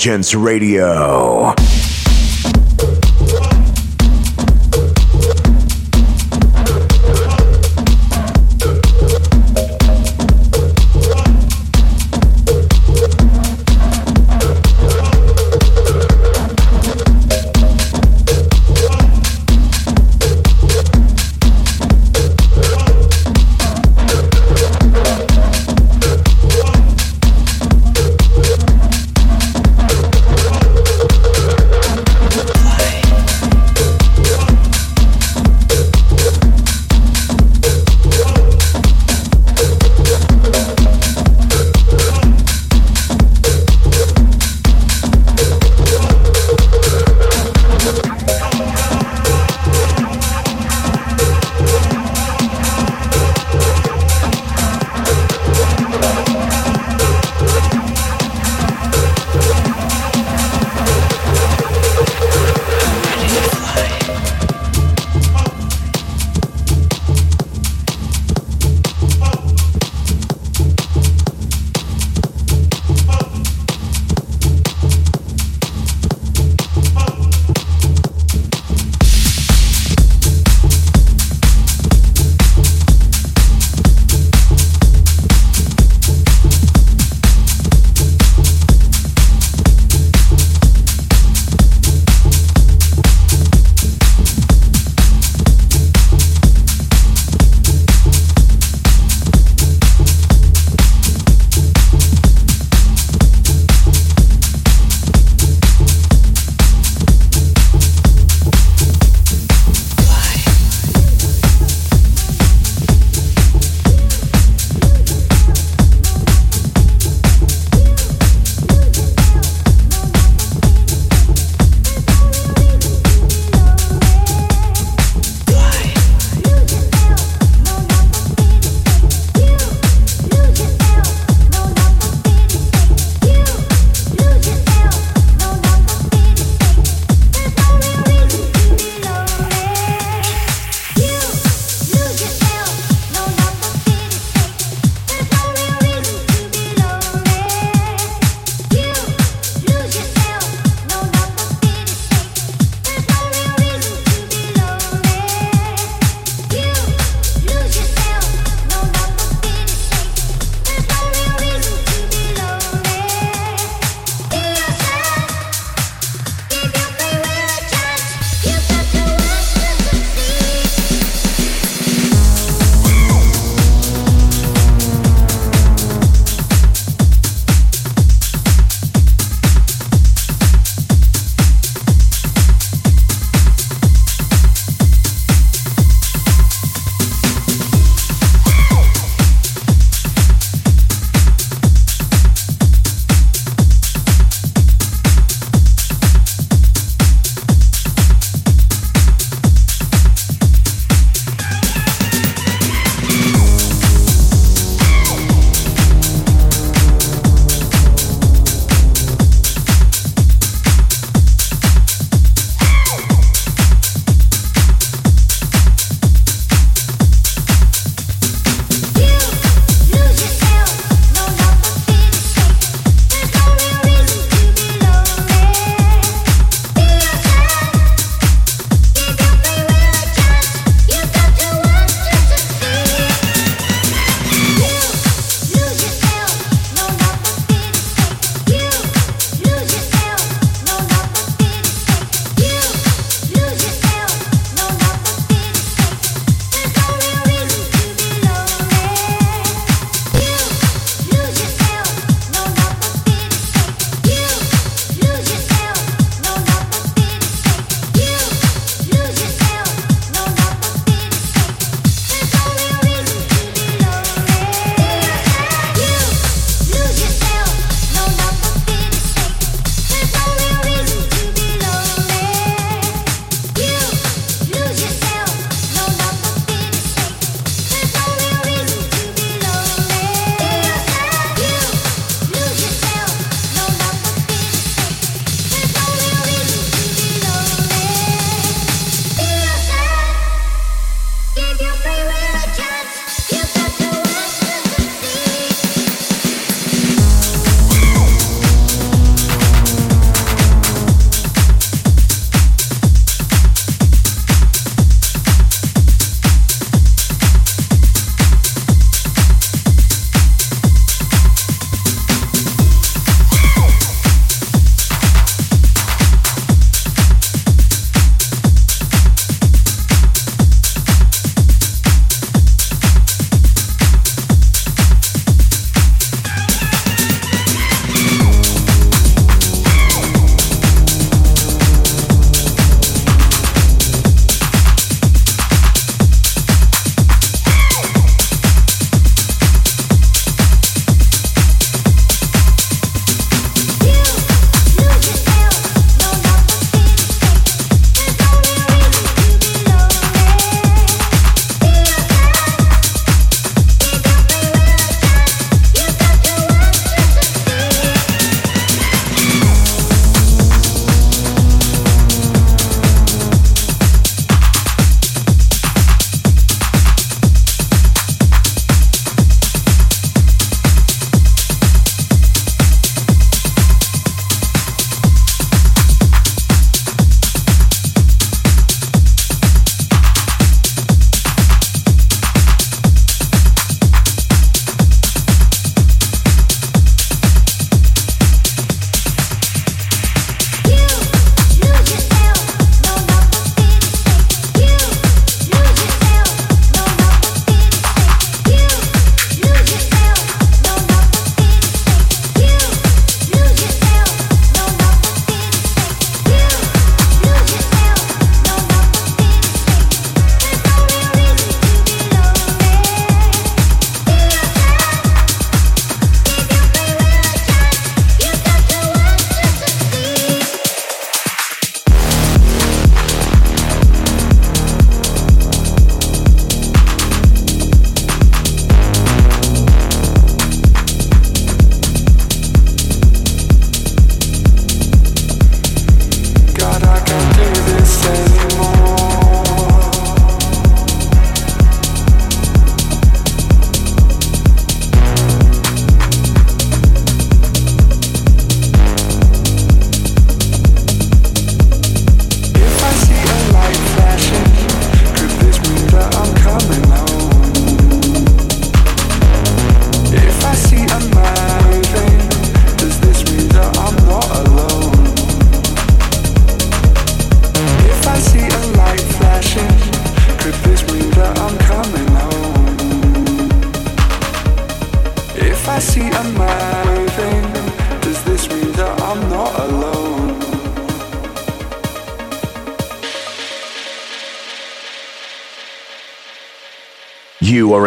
Divulgence Radio.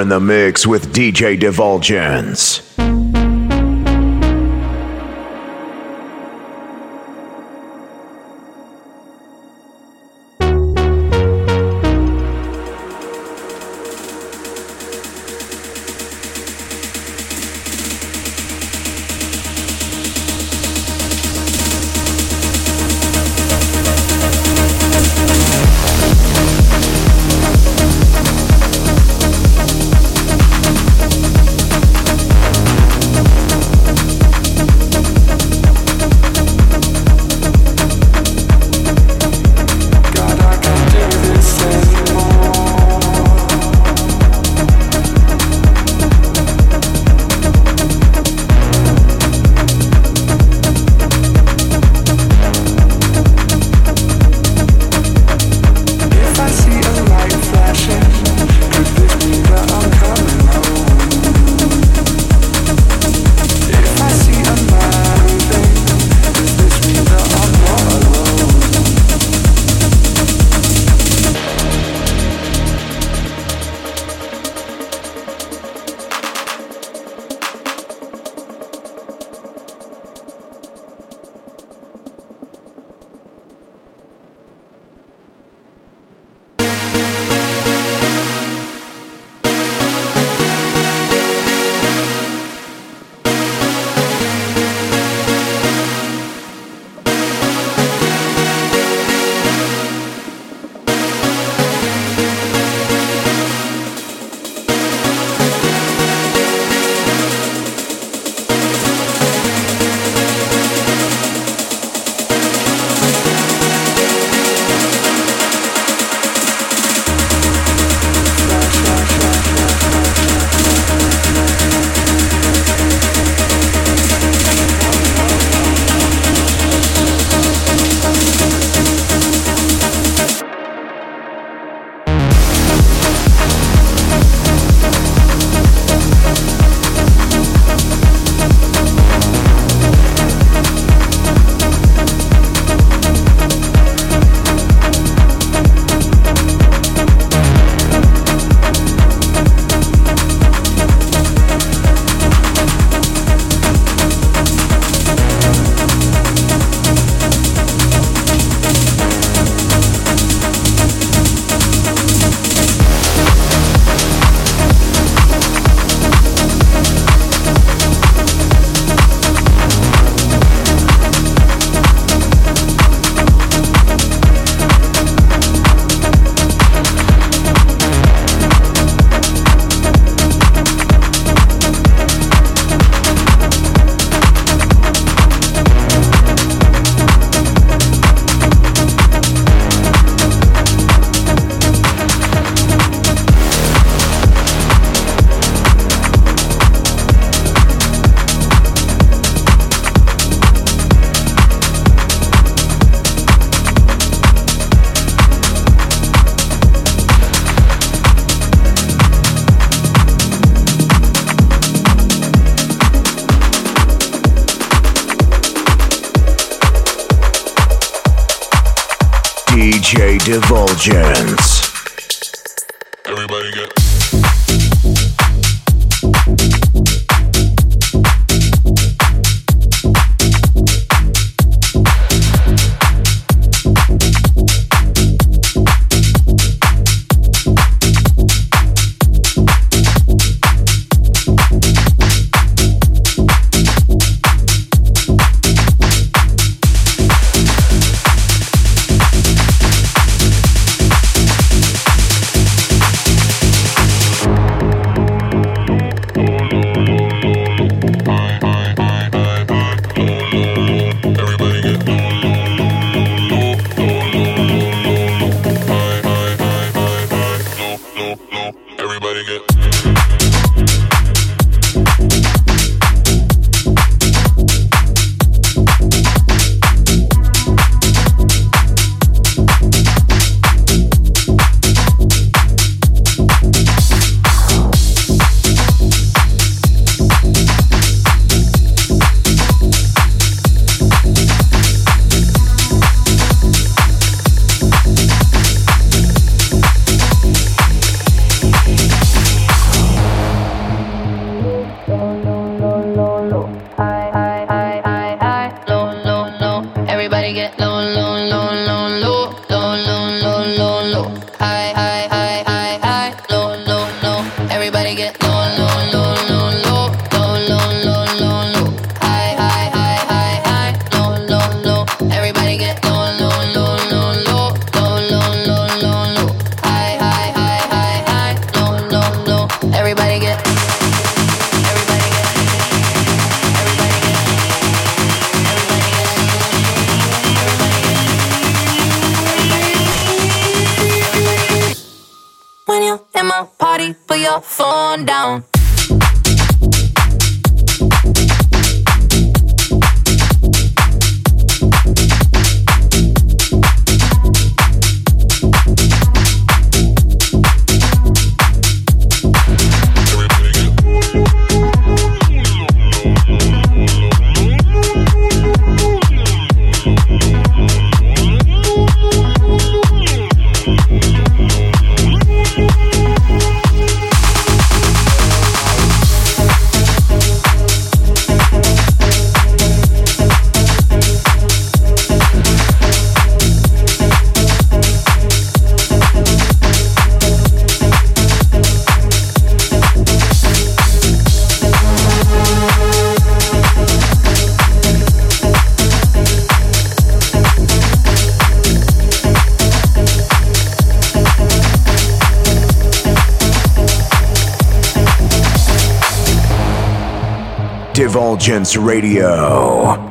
In the mix with DJ Divulgence. Divulgence Radio.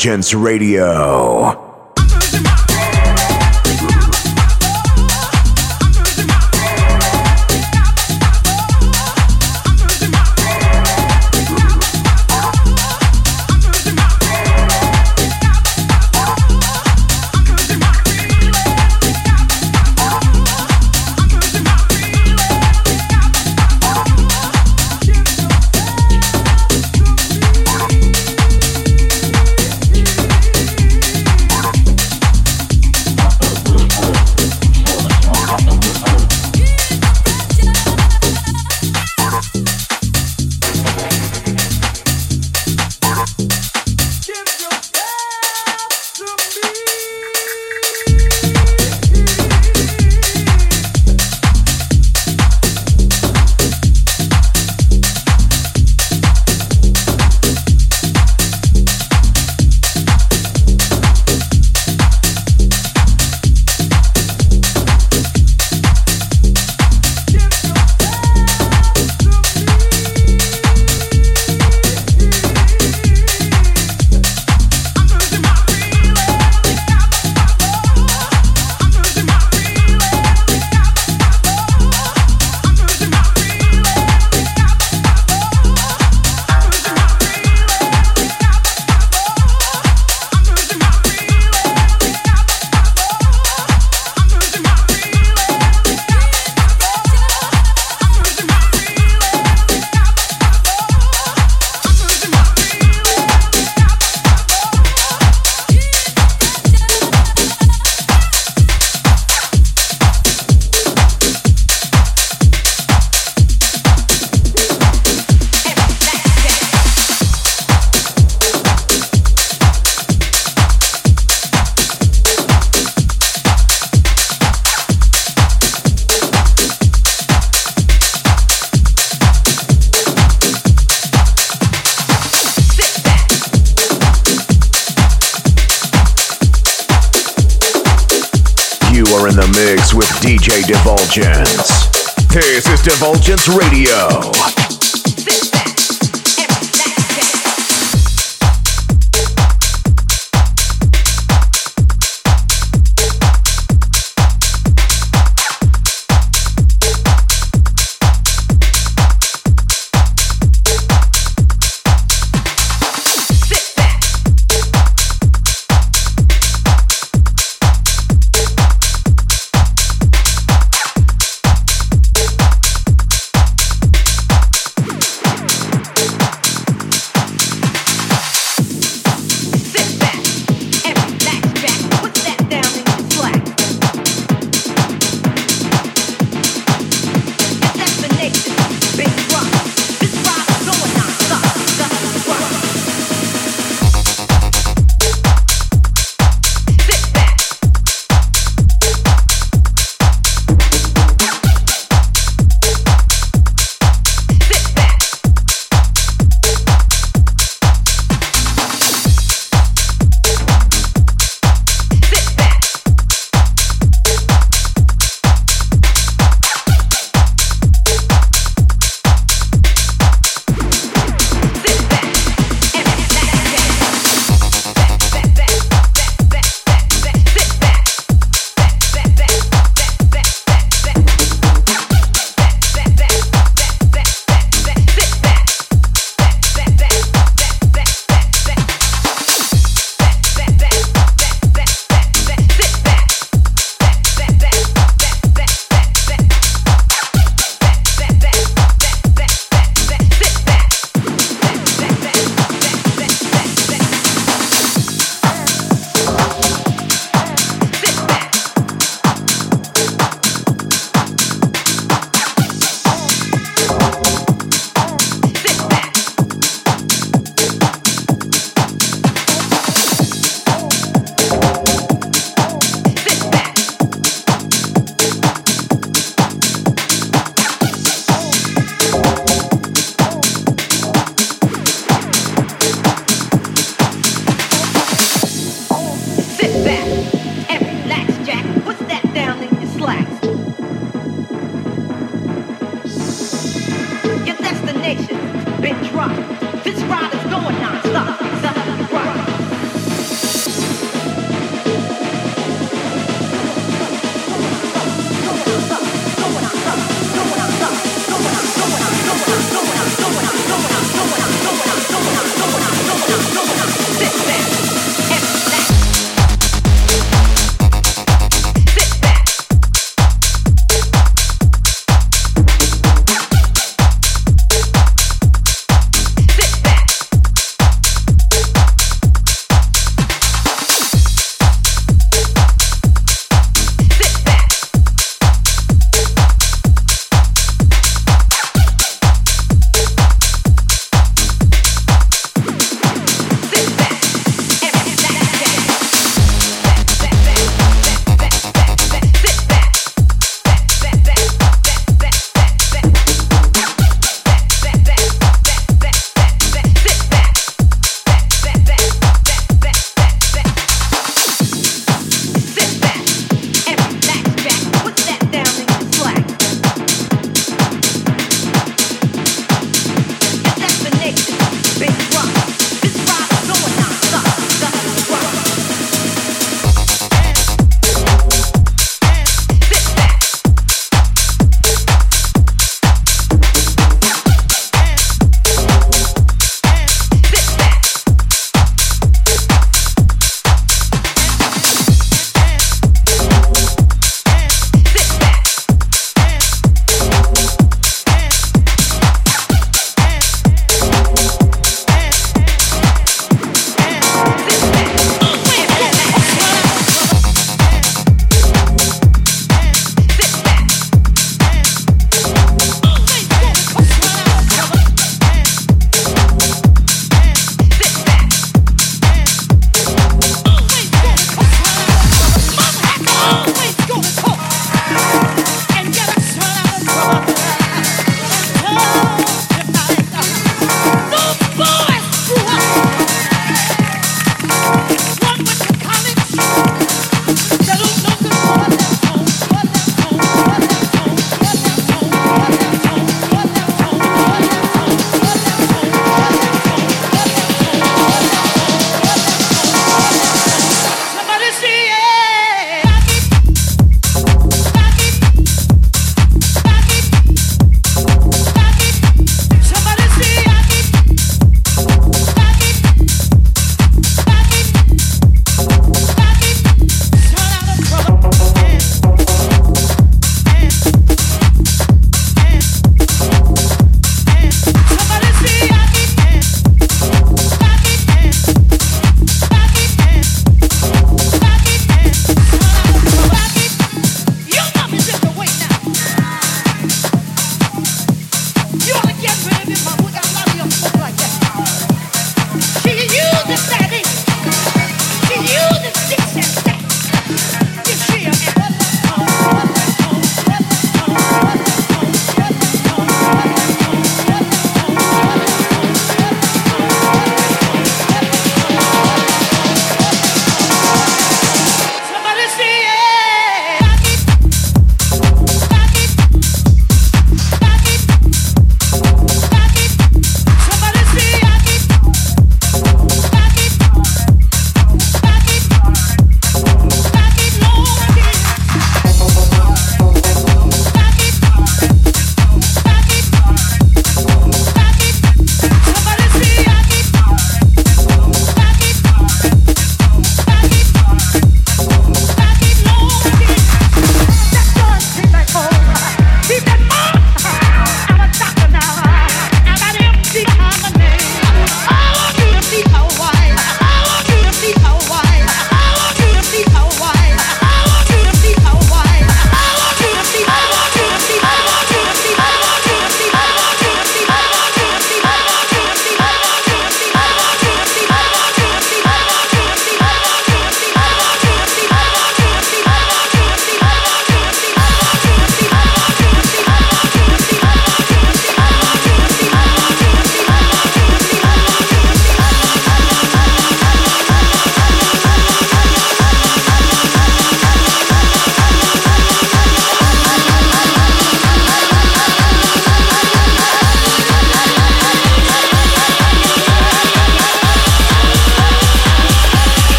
Divulgence Radio. Divulgence Radio.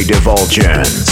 Divulgence.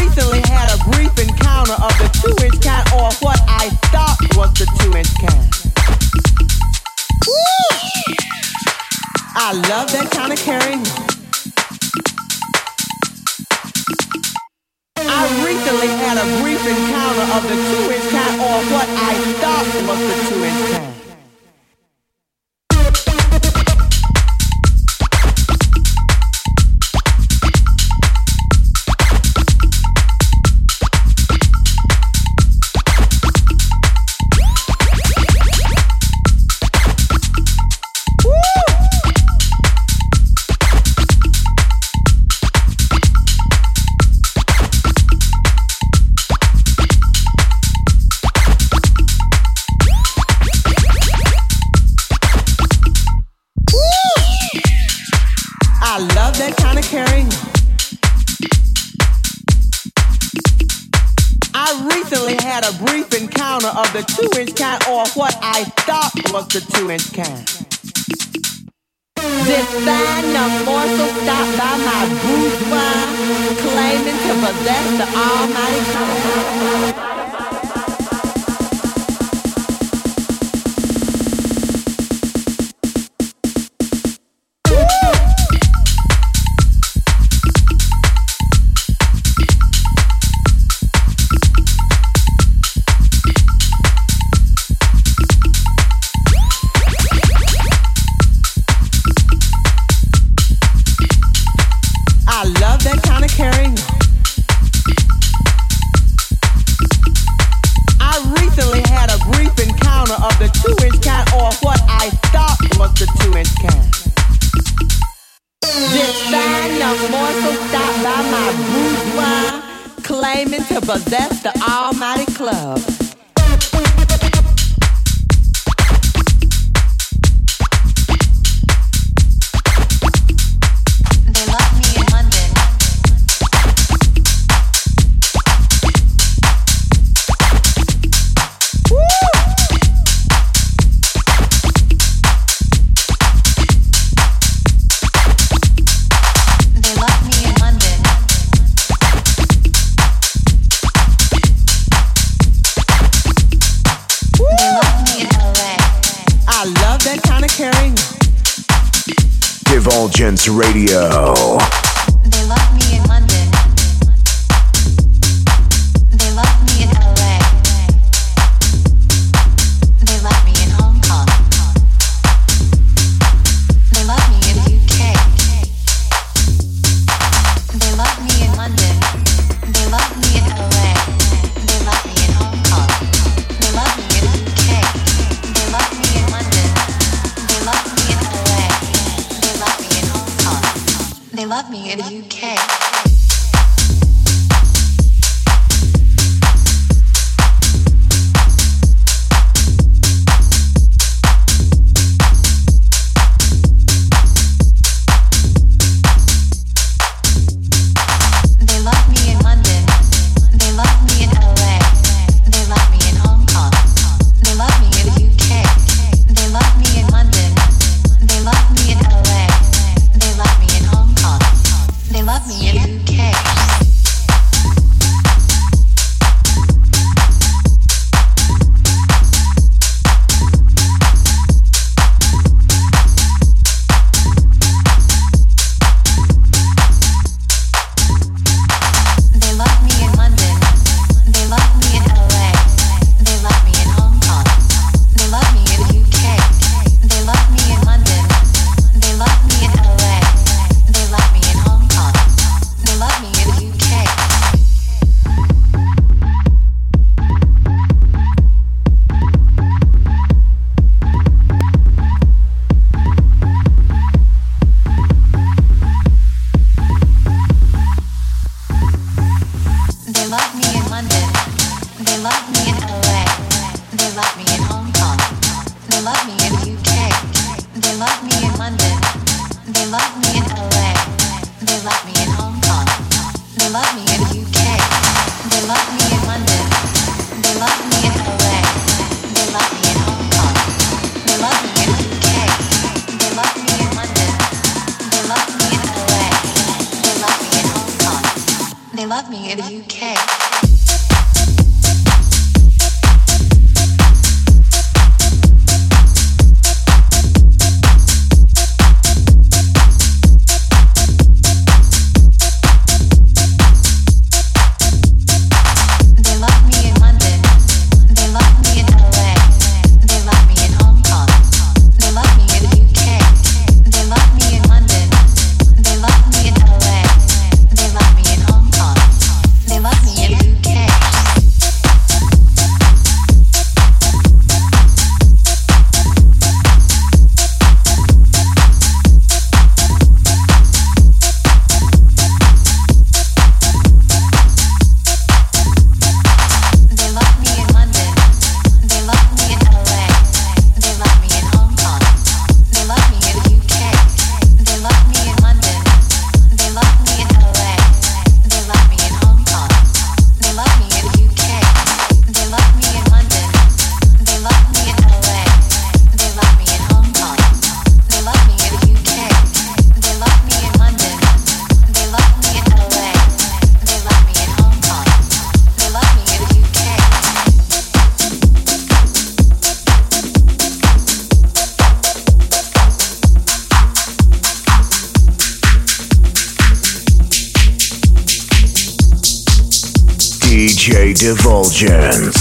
recently had a brief encounter of the two inch cat, or what I thought was the two inch cat. Woo! I love that kind of carrying. humankind. This fine of morsel stopped by my bourgeois, claiming to possess the almighty club. Radio. Divulgence.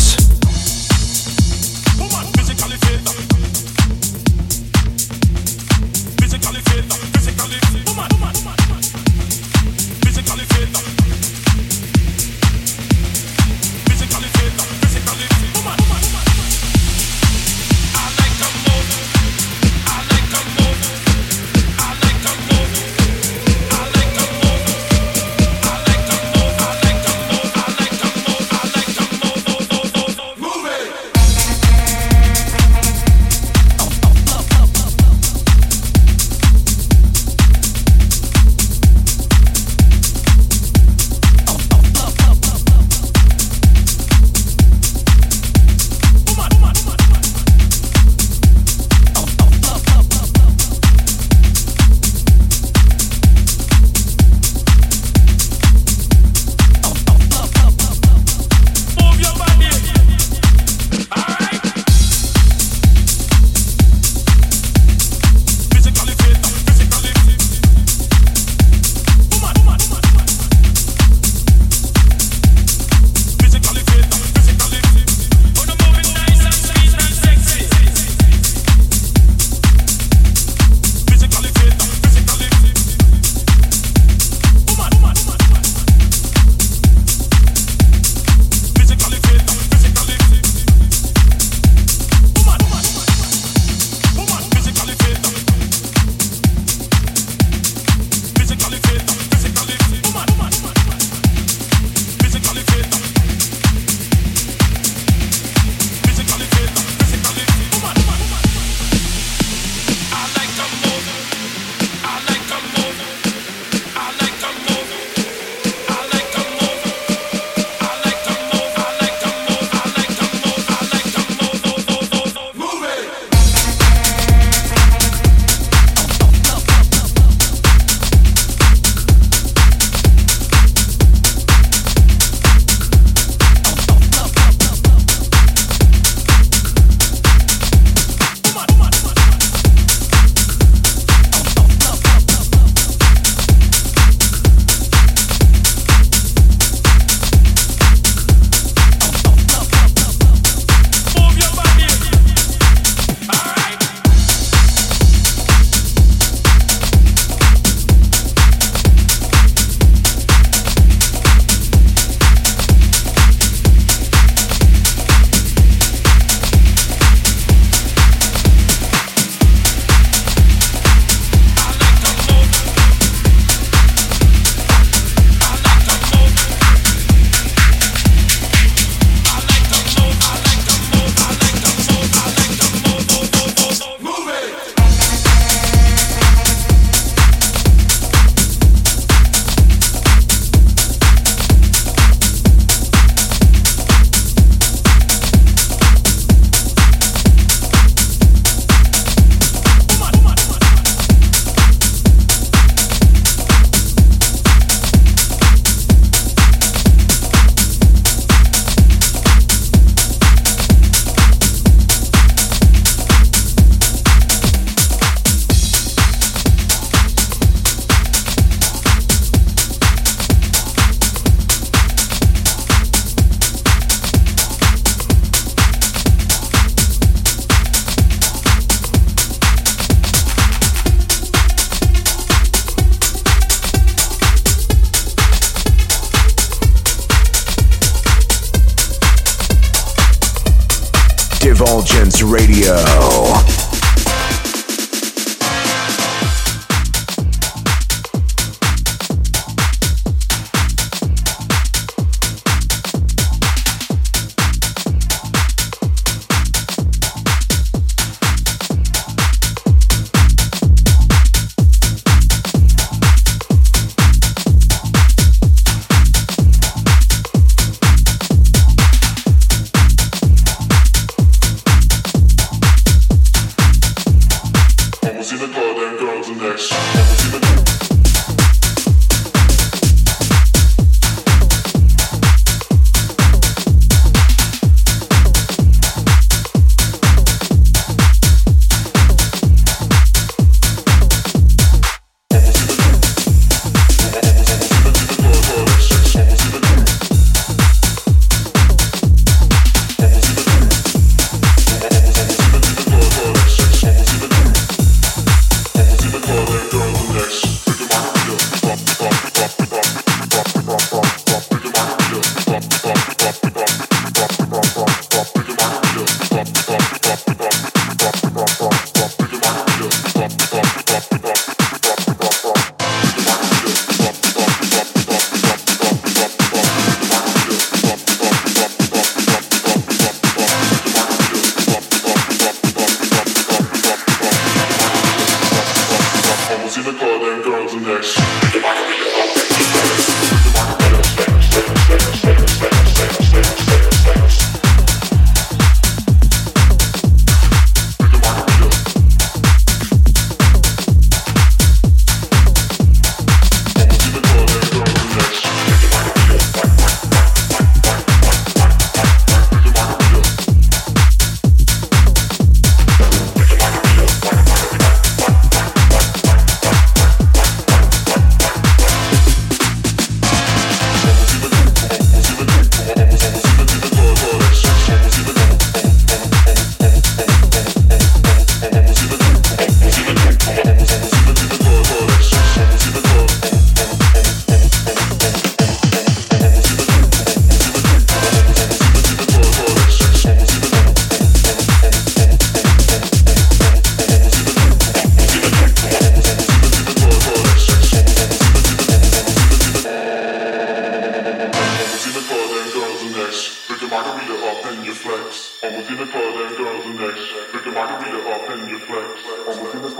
often reflects on the human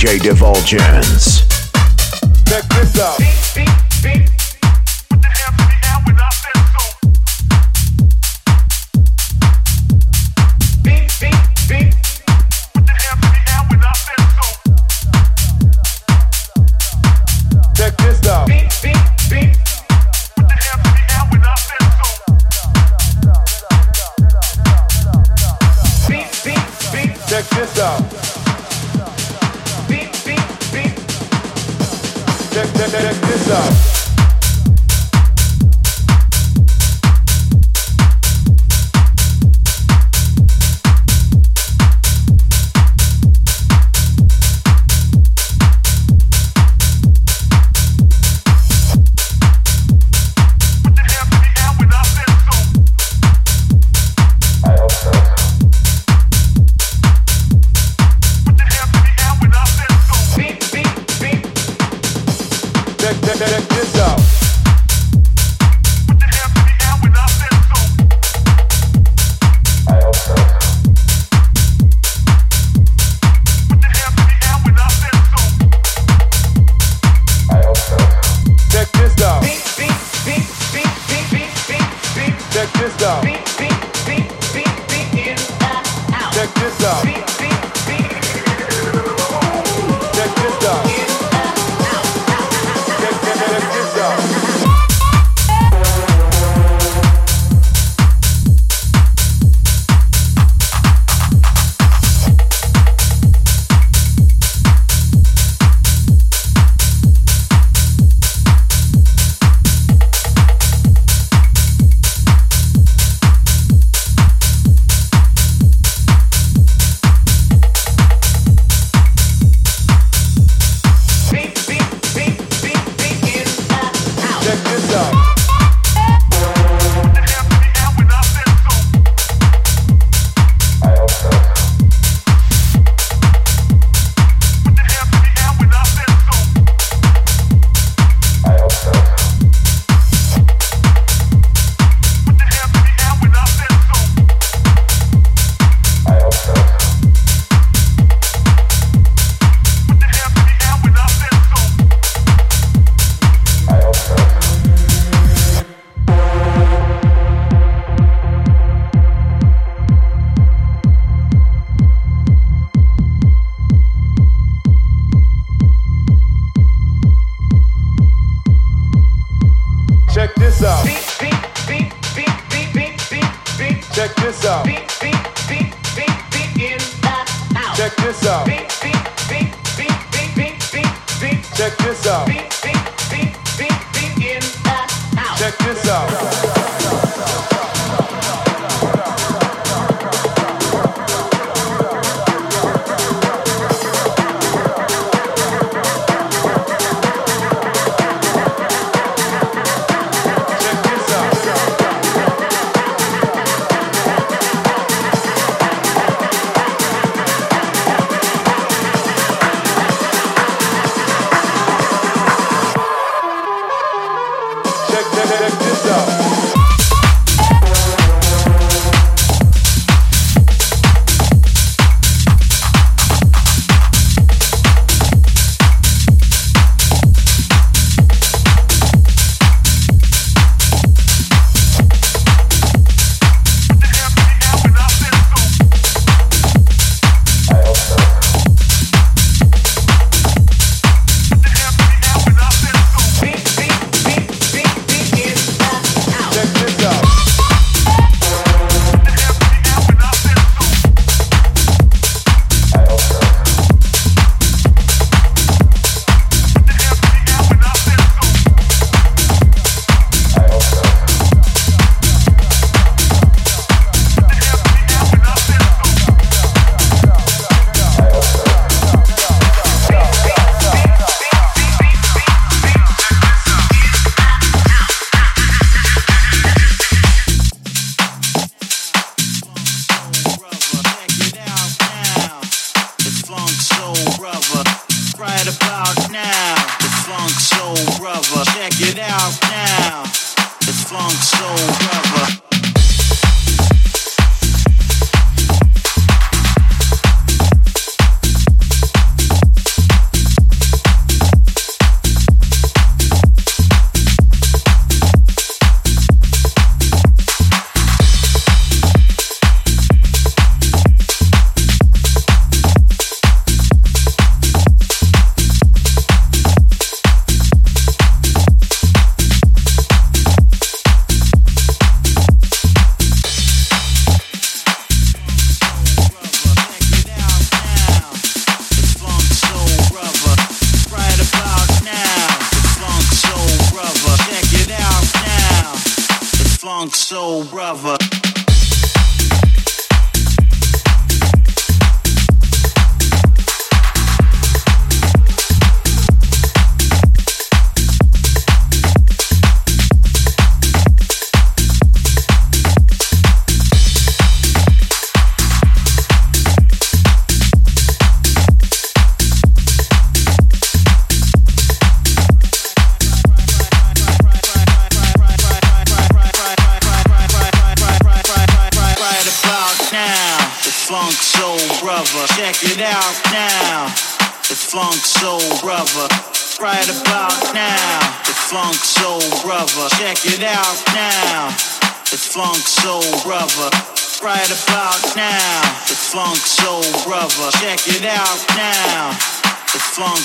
Divulgence.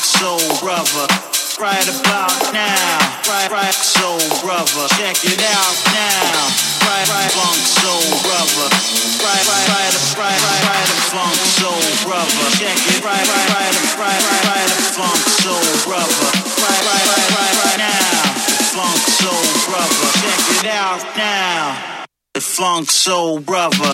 Soul brother. Right about now. Right, right, soul brother. Check it out now. Right, right, funk soul brother. Right, right, right, right, right, right, funk soul brother. Check it. Right, right, right, right, right, right, funk soul brother. Right, right, right, right, right now. Funk soul brother. Check it out now. The funk soul brother.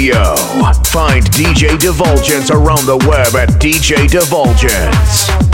Radio. Find DJ Divulgence around the web at DJ Divulgence.